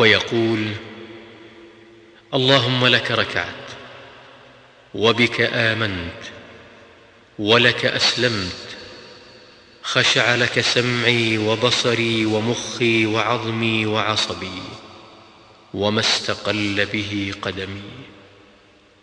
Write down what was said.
ويقول اللهم لك ركعت وبك آمنت ولك أسلمت خشع لك سمعي وبصري ومخي وعظمي وعصبي وما استقل به قدمي.